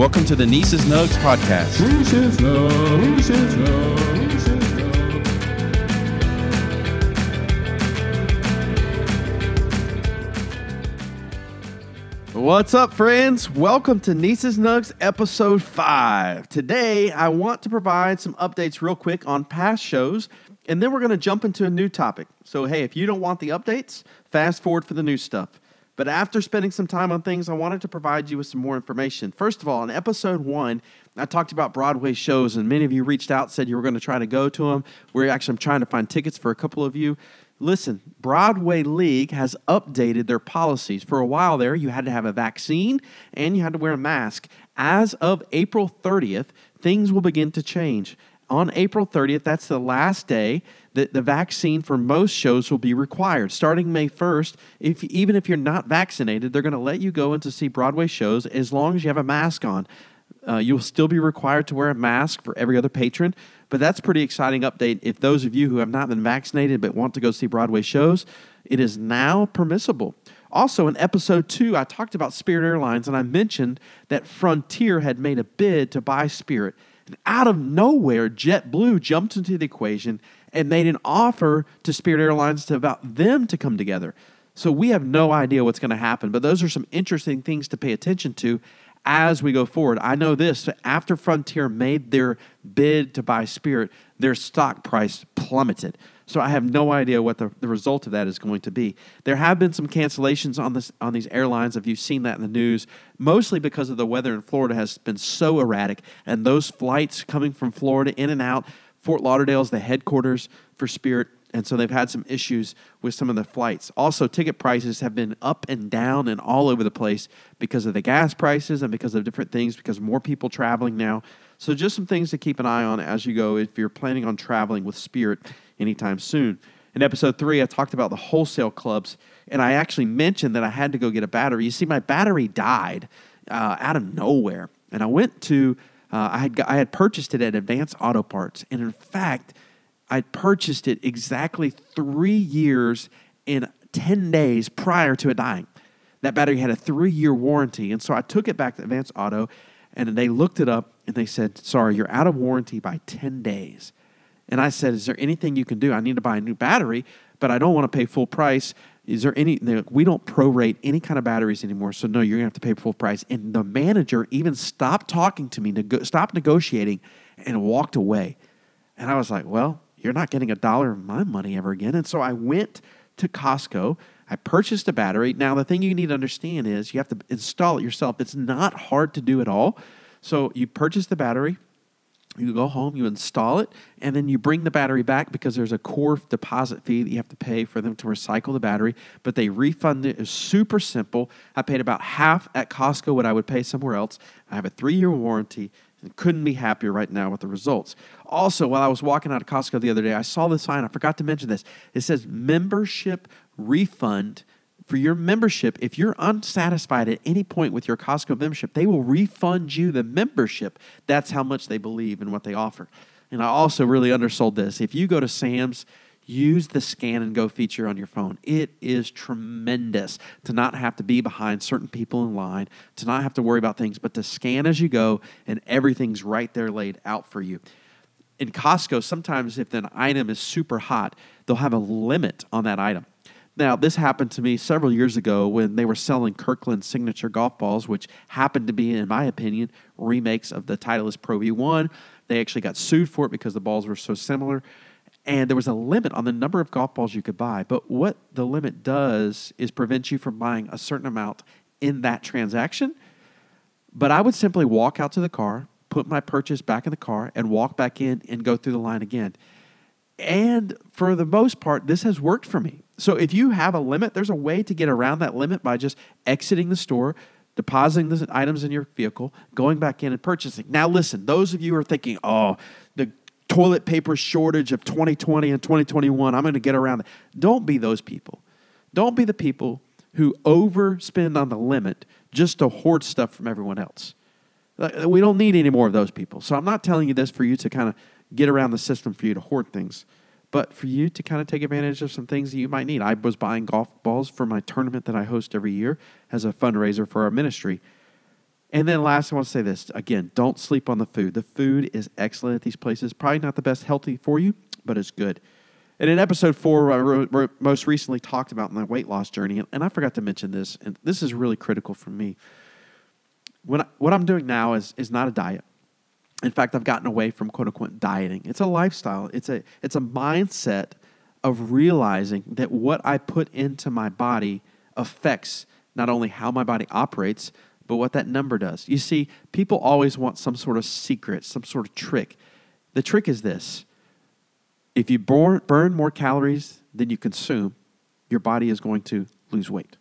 Welcome to the Nieces Nugs podcast. What's up, friends? Welcome to Nieces Nugs episode 5. Today, I want to provide some updates real quick on past shows, and then we're going to jump into a new topic. So, hey, if you don't want the updates, fast forward for the new stuff. But after spending some time on things, I wanted to provide you with some more information. First of all, in episode one, I talked about Broadway shows, and many of you reached out, said you were going to try to go to them. We're actually I'm trying to find tickets for a couple of you. Listen, Broadway League has updated their policies. For a while there, you had to have a vaccine and you had to wear a mask. As of April 30th, things will begin to change. On April 30th, that's the last day that the vaccine for most shows will be required. Starting May 1st, if even if you're not vaccinated, they're going to let you go in to see Broadway shows as long as you have a mask on. Uh, you'll still be required to wear a mask for every other patron, but that's pretty exciting update. If those of you who have not been vaccinated but want to go see Broadway shows, it is now permissible. Also, in episode two, I talked about Spirit Airlines and I mentioned that Frontier had made a bid to buy Spirit. And out of nowhere, JetBlue jumped into the equation and made an offer to Spirit Airlines to about them to come together. So we have no idea what's going to happen, but those are some interesting things to pay attention to as we go forward. I know this after Frontier made their bid to buy Spirit, their stock price plummeted. So I have no idea what the, the result of that is going to be. There have been some cancellations on this on these airlines. If you've seen that in the news, mostly because of the weather in Florida has been so erratic, and those flights coming from Florida in and out. Fort Lauderdale is the headquarters for Spirit and so they've had some issues with some of the flights. Also, ticket prices have been up and down and all over the place because of the gas prices and because of different things, because more people traveling now. So, just some things to keep an eye on as you go if you're planning on traveling with Spirit anytime soon. In episode three, I talked about the wholesale clubs, and I actually mentioned that I had to go get a battery. You see, my battery died uh, out of nowhere, and I went to uh, I had I had purchased it at Advance Auto Parts, and in fact I purchased it exactly three years and 10 days prior to it dying. That battery had a three year warranty. And so I took it back to Advance Auto and they looked it up and they said, Sorry, you're out of warranty by 10 days. And I said, Is there anything you can do? I need to buy a new battery, but I don't want to pay full price. Is there any? We don't prorate any kind of batteries anymore. So, no, you're going to have to pay full price. And the manager even stopped talking to me, stopped negotiating, and walked away. And I was like, Well, you're not getting a dollar of my money ever again. And so I went to Costco. I purchased a battery. Now, the thing you need to understand is you have to install it yourself. It's not hard to do at all. So you purchase the battery, you go home, you install it, and then you bring the battery back because there's a core deposit fee that you have to pay for them to recycle the battery. But they refund it. It's super simple. I paid about half at Costco what I would pay somewhere else. I have a three year warranty and couldn't be happier right now with the results. Also, while I was walking out of Costco the other day, I saw the sign. I forgot to mention this. It says membership refund for your membership. If you're unsatisfied at any point with your Costco membership, they will refund you the membership. That's how much they believe in what they offer. And I also really undersold this. If you go to Sam's, use the scan and go feature on your phone. It is tremendous to not have to be behind certain people in line, to not have to worry about things, but to scan as you go and everything's right there laid out for you. In Costco, sometimes if an item is super hot, they'll have a limit on that item. Now, this happened to me several years ago when they were selling Kirkland signature golf balls, which happened to be, in my opinion, remakes of the Titleist Pro V1. They actually got sued for it because the balls were so similar and there was a limit on the number of golf balls you could buy. But what the limit does is prevent you from buying a certain amount in that transaction. But I would simply walk out to the car, put my purchase back in the car, and walk back in and go through the line again. And for the most part, this has worked for me. So if you have a limit, there's a way to get around that limit by just exiting the store, depositing the items in your vehicle, going back in and purchasing. Now, listen, those of you who are thinking, oh, the toilet paper shortage of 2020 and 2021. I'm going to get around it. Don't be those people. Don't be the people who overspend on the limit just to hoard stuff from everyone else. We don't need any more of those people. So I'm not telling you this for you to kind of get around the system for you to hoard things, but for you to kind of take advantage of some things that you might need. I was buying golf balls for my tournament that I host every year as a fundraiser for our ministry. And then last, I want to say this again: don't sleep on the food. The food is excellent at these places. Probably not the best healthy for you, but it's good. And in episode four, I wrote, most recently talked about my weight loss journey, and I forgot to mention this, and this is really critical for me. When I, what I'm doing now is is not a diet. In fact, I've gotten away from quote unquote dieting. It's a lifestyle. It's a it's a mindset of realizing that what I put into my body affects not only how my body operates, but what that number does. You see, people always want some sort of secret, some sort of trick. The trick is this if you burn burn more calories than you consume, your body is going to lose weight.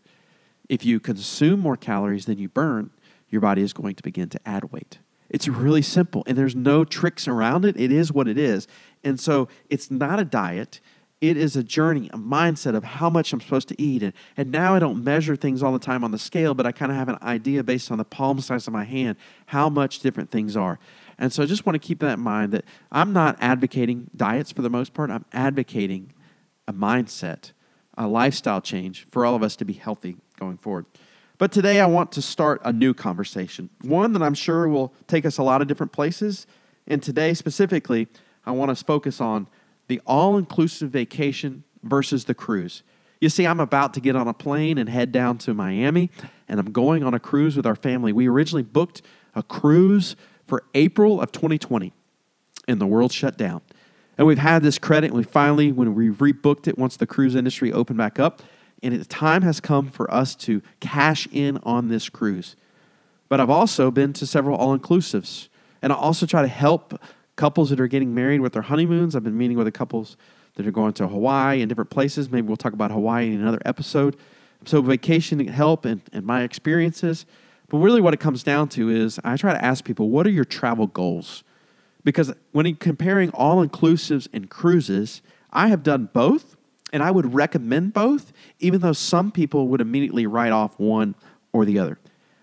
If you consume more calories than you burn, your body is going to begin to add weight. It's really simple, and there's no tricks around it. It is what it is. And so it's not a diet. It is a journey, a mindset of how much I'm supposed to eat. And, and now I don't measure things all the time on the scale, but I kind of have an idea based on the palm size of my hand how much different things are. And so I just want to keep that in mind that I'm not advocating diets for the most part. I'm advocating a mindset, a lifestyle change for all of us to be healthy going forward. But today I want to start a new conversation, one that I'm sure will take us a lot of different places. And today specifically, I want to focus on the all inclusive vacation versus the cruise. You see, I'm about to get on a plane and head down to Miami, and I'm going on a cruise with our family. We originally booked a cruise for April of 2020, and the world shut down. And we've had this credit, and we finally, when we rebooked it once the cruise industry opened back up, and the time has come for us to cash in on this cruise. But I've also been to several all inclusives, and I also try to help couples that are getting married with their honeymoons. I've been meeting with a couples that are going to Hawaii and different places. Maybe we'll talk about Hawaii in another episode. So, vacation help and, and my experiences. But really, what it comes down to is I try to ask people, what are your travel goals? Because when comparing all inclusives and cruises, I have done both and I would recommend both, even though some people would immediately write off one or the other.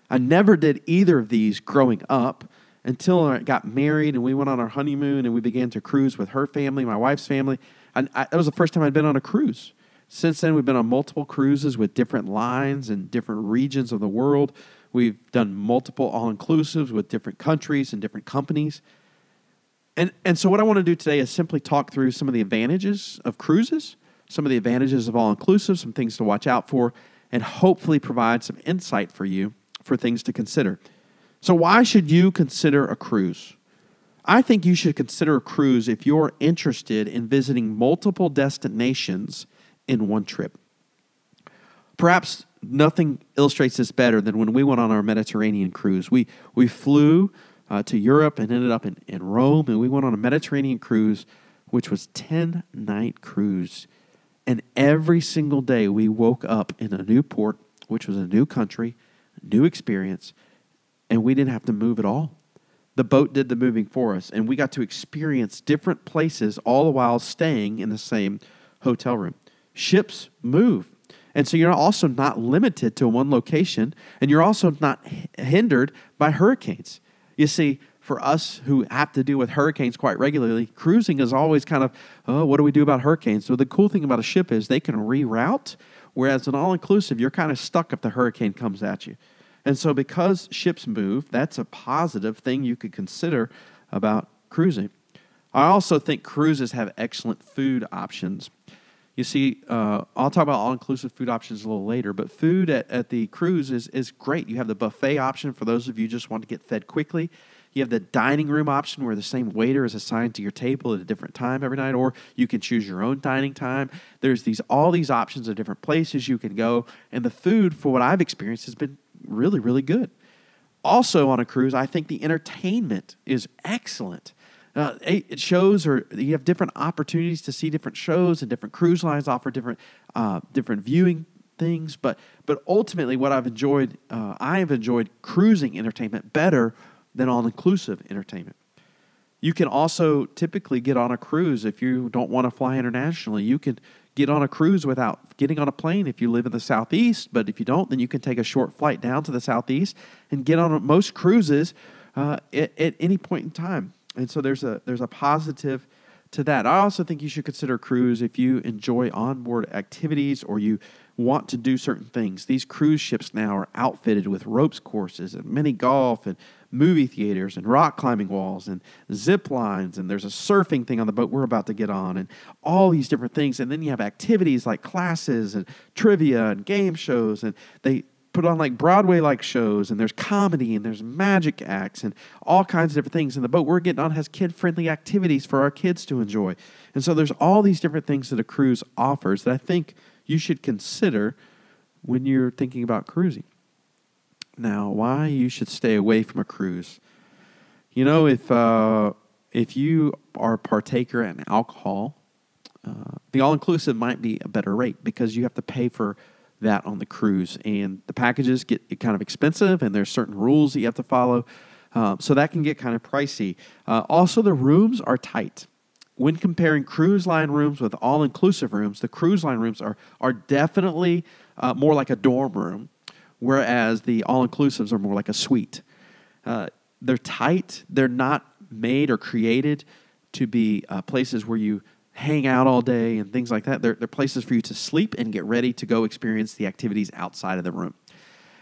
I never did either of these growing up until I got married and we went on our honeymoon and we began to cruise with her family, my wife's family. And I, that was the first time I'd been on a cruise. Since then, we've been on multiple cruises with different lines and different regions of the world. We've done multiple all inclusives with different countries and different companies. And, and so, what I want to do today is simply talk through some of the advantages of cruises some of the advantages of all inclusive, some things to watch out for, and hopefully provide some insight for you for things to consider. So, why should you consider a cruise? I think you should consider a cruise if you're interested in visiting multiple destinations in one trip. Perhaps nothing illustrates this better than when we went on our Mediterranean cruise. We, we flew uh, to Europe and ended up in, in Rome, and we went on a Mediterranean cruise, which was 10 night cruise. And every single day we woke up in a new port, which was a new country, new experience, and we didn't have to move at all. The boat did the moving for us, and we got to experience different places all the while staying in the same hotel room. Ships move. And so you're also not limited to one location, and you're also not hindered by hurricanes. You see, for us who have to deal with hurricanes quite regularly, cruising is always kind of, oh, what do we do about hurricanes? So the cool thing about a ship is they can reroute, whereas an all inclusive, you're kind of stuck if the hurricane comes at you. And so because ships move, that's a positive thing you could consider about cruising. I also think cruises have excellent food options. You see, uh, I'll talk about all inclusive food options a little later, but food at, at the cruise is, is great. You have the buffet option for those of you just want to get fed quickly. You have the dining room option where the same waiter is assigned to your table at a different time every night, or you can choose your own dining time. There's these all these options of different places you can go, and the food, for what I've experienced, has been really, really good. Also on a cruise, I think the entertainment is excellent. Uh, it shows or you have different opportunities to see different shows and different cruise lines offer different uh, different viewing things but but ultimately what i've enjoyed uh, i have enjoyed cruising entertainment better than all inclusive entertainment. You can also typically get on a cruise if you don't want to fly internationally. You can get on a cruise without getting on a plane if you live in the southeast. But if you don't, then you can take a short flight down to the southeast and get on most cruises uh, at, at any point in time. And so there's a there's a positive to that. I also think you should consider cruise if you enjoy onboard activities or you want to do certain things. These cruise ships now are outfitted with ropes courses and mini golf and movie theaters and rock climbing walls and zip lines and there's a surfing thing on the boat we're about to get on and all these different things and then you have activities like classes and trivia and game shows and they put on like Broadway like shows and there's comedy and there's magic acts and all kinds of different things. And the boat we're getting on has kid friendly activities for our kids to enjoy. And so there's all these different things that a cruise offers that I think you should consider when you're thinking about cruising. Now, why you should stay away from a cruise. You know, if uh, if you are a partaker in alcohol, uh, the all inclusive might be a better rate because you have to pay for that on the cruise. And the packages get kind of expensive, and there's certain rules that you have to follow. Um, so that can get kind of pricey. Uh, also, the rooms are tight. When comparing cruise line rooms with all inclusive rooms, the cruise line rooms are, are definitely uh, more like a dorm room, whereas the all inclusives are more like a suite. Uh, they're tight, they're not made or created to be uh, places where you hang out all day and things like that. They're, they're places for you to sleep and get ready to go experience the activities outside of the room.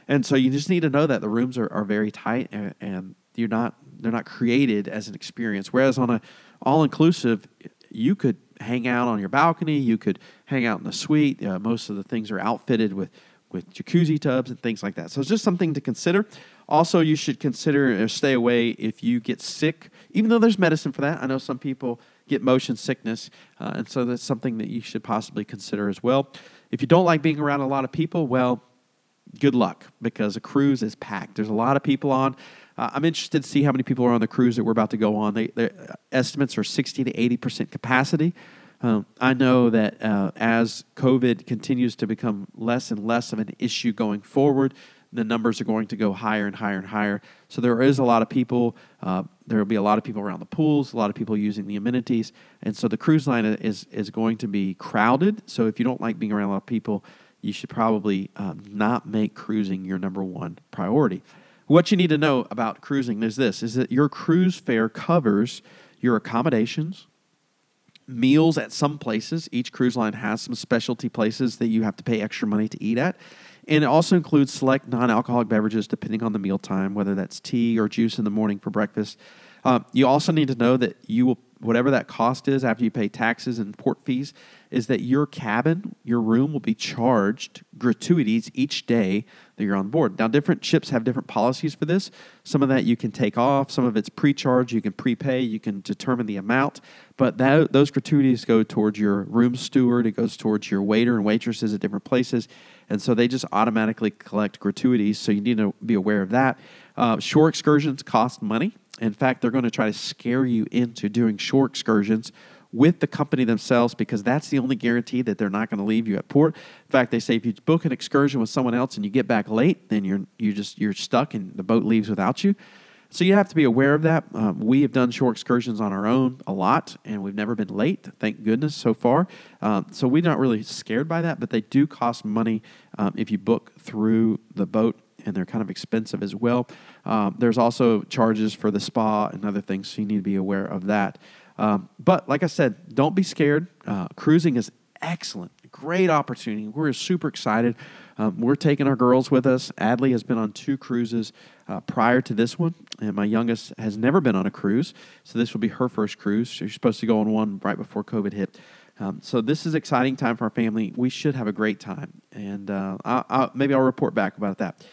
And so you just need to know that the rooms are, are very tight and, and you're not they're not created as an experience. Whereas on a all inclusive, you could hang out on your balcony, you could hang out in the suite. Uh, most of the things are outfitted with with jacuzzi tubs and things like that. So it's just something to consider. Also, you should consider or stay away if you get sick, even though there's medicine for that. I know some people get motion sickness. Uh, and so that's something that you should possibly consider as well. If you don't like being around a lot of people, well, good luck because a cruise is packed. There's a lot of people on. Uh, I'm interested to see how many people are on the cruise that we're about to go on. They, their estimates are 60 to 80 percent capacity. Um, I know that uh, as COVID continues to become less and less of an issue going forward, the numbers are going to go higher and higher and higher. So there is a lot of people. Uh, there will be a lot of people around the pools, a lot of people using the amenities, and so the cruise line is is going to be crowded. So if you don't like being around a lot of people, you should probably uh, not make cruising your number one priority. What you need to know about cruising is this: is that your cruise fare covers your accommodations, meals at some places. Each cruise line has some specialty places that you have to pay extra money to eat at. And it also includes select non alcoholic beverages depending on the mealtime, whether that's tea or juice in the morning for breakfast. Uh, you also need to know that you will, whatever that cost is after you pay taxes and port fees, is that your cabin, your room will be charged gratuities each day that you're on board. Now, different ships have different policies for this. Some of that you can take off, some of it's pre charge, you can prepay, you can determine the amount. But that, those gratuities go towards your room steward, it goes towards your waiter and waitresses at different places. And so they just automatically collect gratuities. So you need to be aware of that. Uh, shore excursions cost money. In fact, they're going to try to scare you into doing shore excursions with the company themselves because that's the only guarantee that they're not going to leave you at port. In fact, they say if you book an excursion with someone else and you get back late, then you're you just you're stuck and the boat leaves without you. So you have to be aware of that. Um, we have done shore excursions on our own a lot, and we've never been late, thank goodness, so far. Um, so we're not really scared by that, but they do cost money um, if you book through the boat, and they're kind of expensive as well. Um, there's also charges for the spa and other things, so you need to be aware of that. Um, but like I said, don't be scared. Uh, cruising is excellent, great opportunity. We're super excited. Um, we're taking our girls with us. Adley has been on two cruises uh, prior to this one, and my youngest has never been on a cruise, so this will be her first cruise. She's supposed to go on one right before COVID hit. Um, so this is exciting time for our family. We should have a great time, and uh, I'll, I'll, maybe I'll report back about that.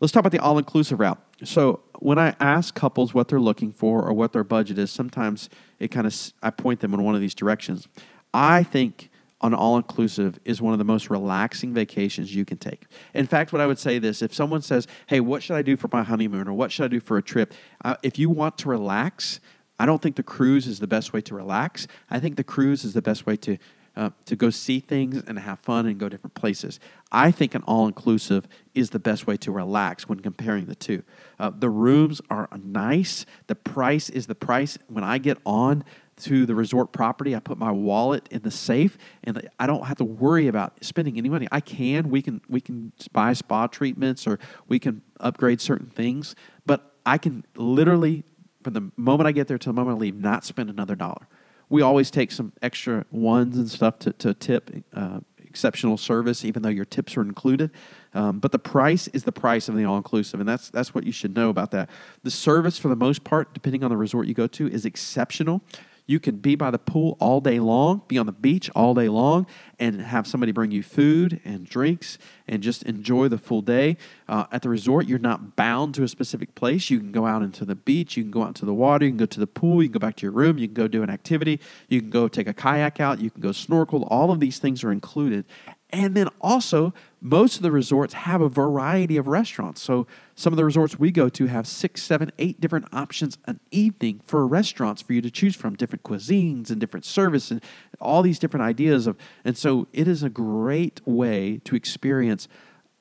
Let's talk about the all-inclusive route. So when I ask couples what they're looking for or what their budget is, sometimes it kind of I point them in one of these directions. I think an all inclusive is one of the most relaxing vacations you can take. In fact, what I would say this if someone says, Hey, what should I do for my honeymoon or what should I do for a trip? Uh, if you want to relax, I don't think the cruise is the best way to relax. I think the cruise is the best way to. Uh, to go see things and have fun and go different places. I think an all inclusive is the best way to relax when comparing the two. Uh, the rooms are nice, the price is the price. When I get on to the resort property. I put my wallet in the safe, and I don't have to worry about spending any money. I can. We can. We can buy spa treatments, or we can upgrade certain things. But I can literally, from the moment I get there to the moment I leave, not spend another dollar. We always take some extra ones and stuff to, to tip uh, exceptional service, even though your tips are included. Um, but the price is the price of the all inclusive, and that's that's what you should know about that. The service, for the most part, depending on the resort you go to, is exceptional. You can be by the pool all day long, be on the beach all day long, and have somebody bring you food and drinks and just enjoy the full day. Uh, at the resort, you're not bound to a specific place. You can go out into the beach, you can go out into the water, you can go to the pool, you can go back to your room, you can go do an activity, you can go take a kayak out, you can go snorkel. All of these things are included. And then also, most of the resorts have a variety of restaurants. So some of the resorts we go to have six, seven, eight different options an evening for restaurants for you to choose from, different cuisines and different service and all these different ideas of. And so it is a great way to experience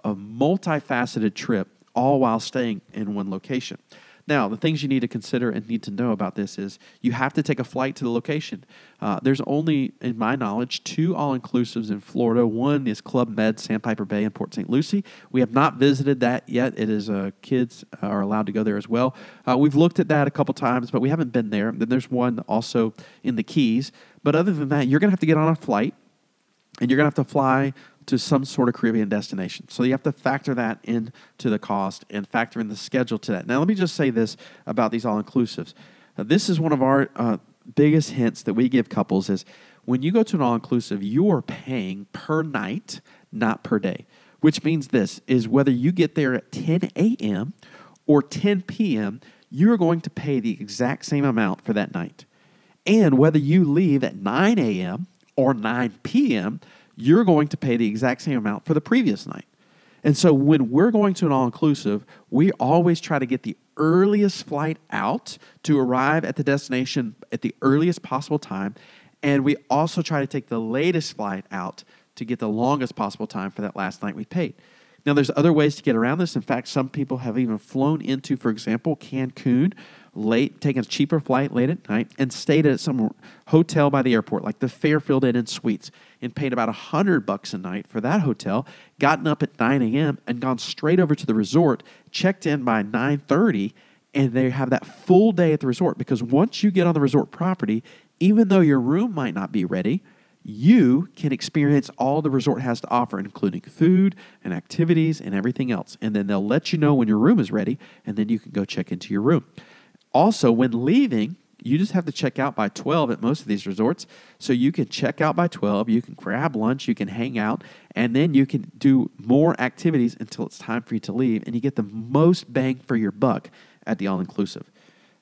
a multifaceted trip, all while staying in one location. Now, the things you need to consider and need to know about this is you have to take a flight to the location. Uh, there's only, in my knowledge, two all inclusives in Florida. One is Club Med Sandpiper Bay in Port St. Lucie. We have not visited that yet. It is uh, kids are allowed to go there as well. Uh, we've looked at that a couple times, but we haven't been there. Then there's one also in the Keys. But other than that, you're going to have to get on a flight and you're going to have to fly to some sort of Caribbean destination. So you have to factor that into the cost and factor in the schedule to that. Now, let me just say this about these all inclusives. Uh, this is one of our uh, biggest hints that we give couples is when you go to an all inclusive, you are paying per night, not per day. Which means this is whether you get there at 10 a.m. or 10 p.m., you're going to pay the exact same amount for that night. And whether you leave at 9 a.m. or 9 p.m., you're going to pay the exact same amount for the previous night. And so when we're going to an all inclusive, we always try to get the earliest flight out to arrive at the destination at the earliest possible time. And we also try to take the latest flight out to get the longest possible time for that last night we paid. Now, there's other ways to get around this. In fact, some people have even flown into, for example, Cancun late, taken a cheaper flight late at night, and stayed at some hotel by the airport, like the Fairfield Inn and Suites, and paid about a hundred bucks a night for that hotel. Gotten up at 9 a.m. and gone straight over to the resort, checked in by 9:30, and they have that full day at the resort. Because once you get on the resort property, even though your room might not be ready, you can experience all the resort has to offer, including food and activities and everything else. And then they'll let you know when your room is ready, and then you can go check into your room. Also, when leaving, you just have to check out by 12 at most of these resorts. So you can check out by 12, you can grab lunch, you can hang out, and then you can do more activities until it's time for you to leave. And you get the most bang for your buck at the all inclusive.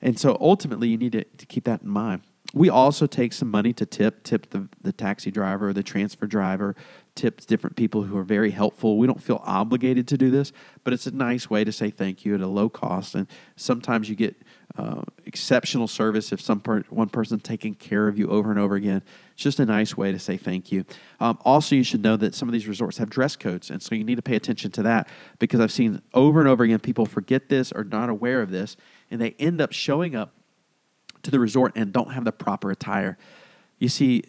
And so ultimately, you need to, to keep that in mind. We also take some money to tip, tip the, the taxi driver, the transfer driver, tips different people who are very helpful. We don't feel obligated to do this, but it's a nice way to say thank you at a low cost. And sometimes you get uh, exceptional service if some per- one person taking care of you over and over again. It's just a nice way to say thank you. Um, also, you should know that some of these resorts have dress codes, and so you need to pay attention to that because I've seen over and over again people forget this or not aware of this, and they end up showing up to the resort and don't have the proper attire. You see,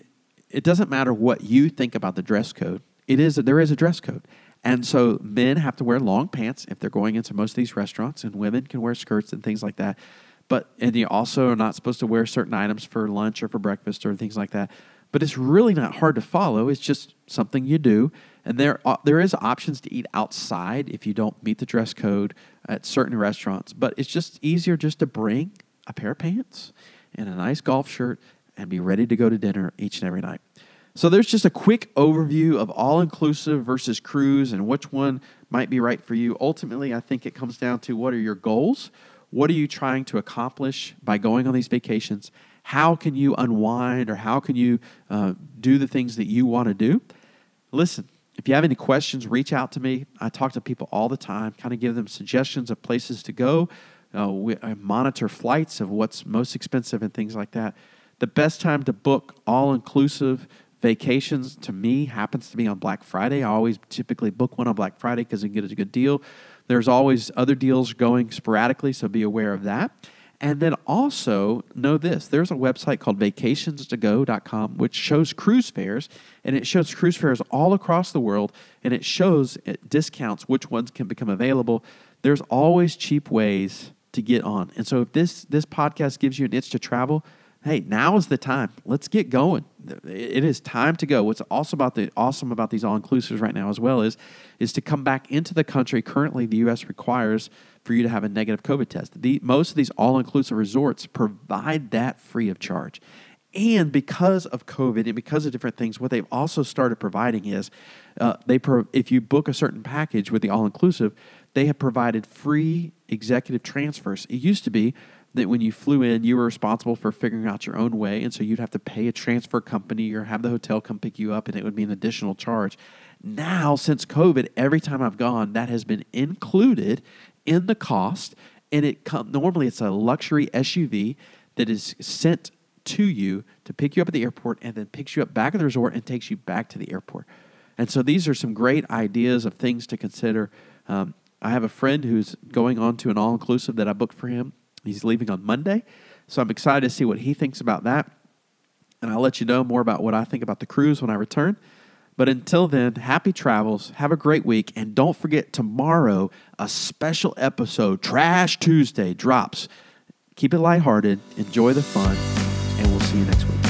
it doesn't matter what you think about the dress code. It is there is a dress code. And so men have to wear long pants if they're going into most of these restaurants, and women can wear skirts and things like that. But and you also are not supposed to wear certain items for lunch or for breakfast or things like that. But it's really not hard to follow. It's just something you do. And there there is options to eat outside if you don't meet the dress code at certain restaurants. But it's just easier just to bring a pair of pants and a nice golf shirt and be ready to go to dinner each and every night. So there's just a quick overview of all inclusive versus cruise and which one might be right for you. Ultimately, I think it comes down to what are your goals? What are you trying to accomplish by going on these vacations? How can you unwind or how can you uh, do the things that you want to do? Listen, if you have any questions, reach out to me. I talk to people all the time, kind of give them suggestions of places to go. Uh, we, I monitor flights of what's most expensive and things like that. The best time to book all inclusive vacations to me happens to be on Black Friday. I always typically book one on Black Friday because you can get a good deal. There's always other deals going sporadically, so be aware of that. And then also know this there's a website called vacationstogo.com, which shows cruise fares, and it shows cruise fares all across the world, and it shows it discounts which ones can become available. There's always cheap ways to get on. And so if this, this podcast gives you an itch to travel, hey, now is the time. Let's get going. It is time to go. What's also about the awesome about these all inclusives right now as well is is to come back into the country. Currently, the U.S. requires for you to have a negative COVID test. The, most of these all inclusive resorts provide that free of charge. And because of COVID and because of different things, what they've also started providing is uh, they pro- if you book a certain package with the all inclusive, they have provided free executive transfers. It used to be that when you flew in, you were responsible for figuring out your own way. And so you'd have to pay a transfer company or have the hotel come pick you up, and it would be an additional charge. Now, since COVID, every time I've gone, that has been included in the cost. And it com- normally it's a luxury SUV that is sent to you to pick you up at the airport and then picks you up back at the resort and takes you back to the airport. And so these are some great ideas of things to consider. Um, I have a friend who's going on to an all inclusive that I booked for him He's leaving on Monday. So I'm excited to see what he thinks about that. And I'll let you know more about what I think about the cruise when I return. But until then, happy travels. Have a great week. And don't forget, tomorrow, a special episode, Trash Tuesday, drops. Keep it lighthearted, enjoy the fun, and we'll see you next week.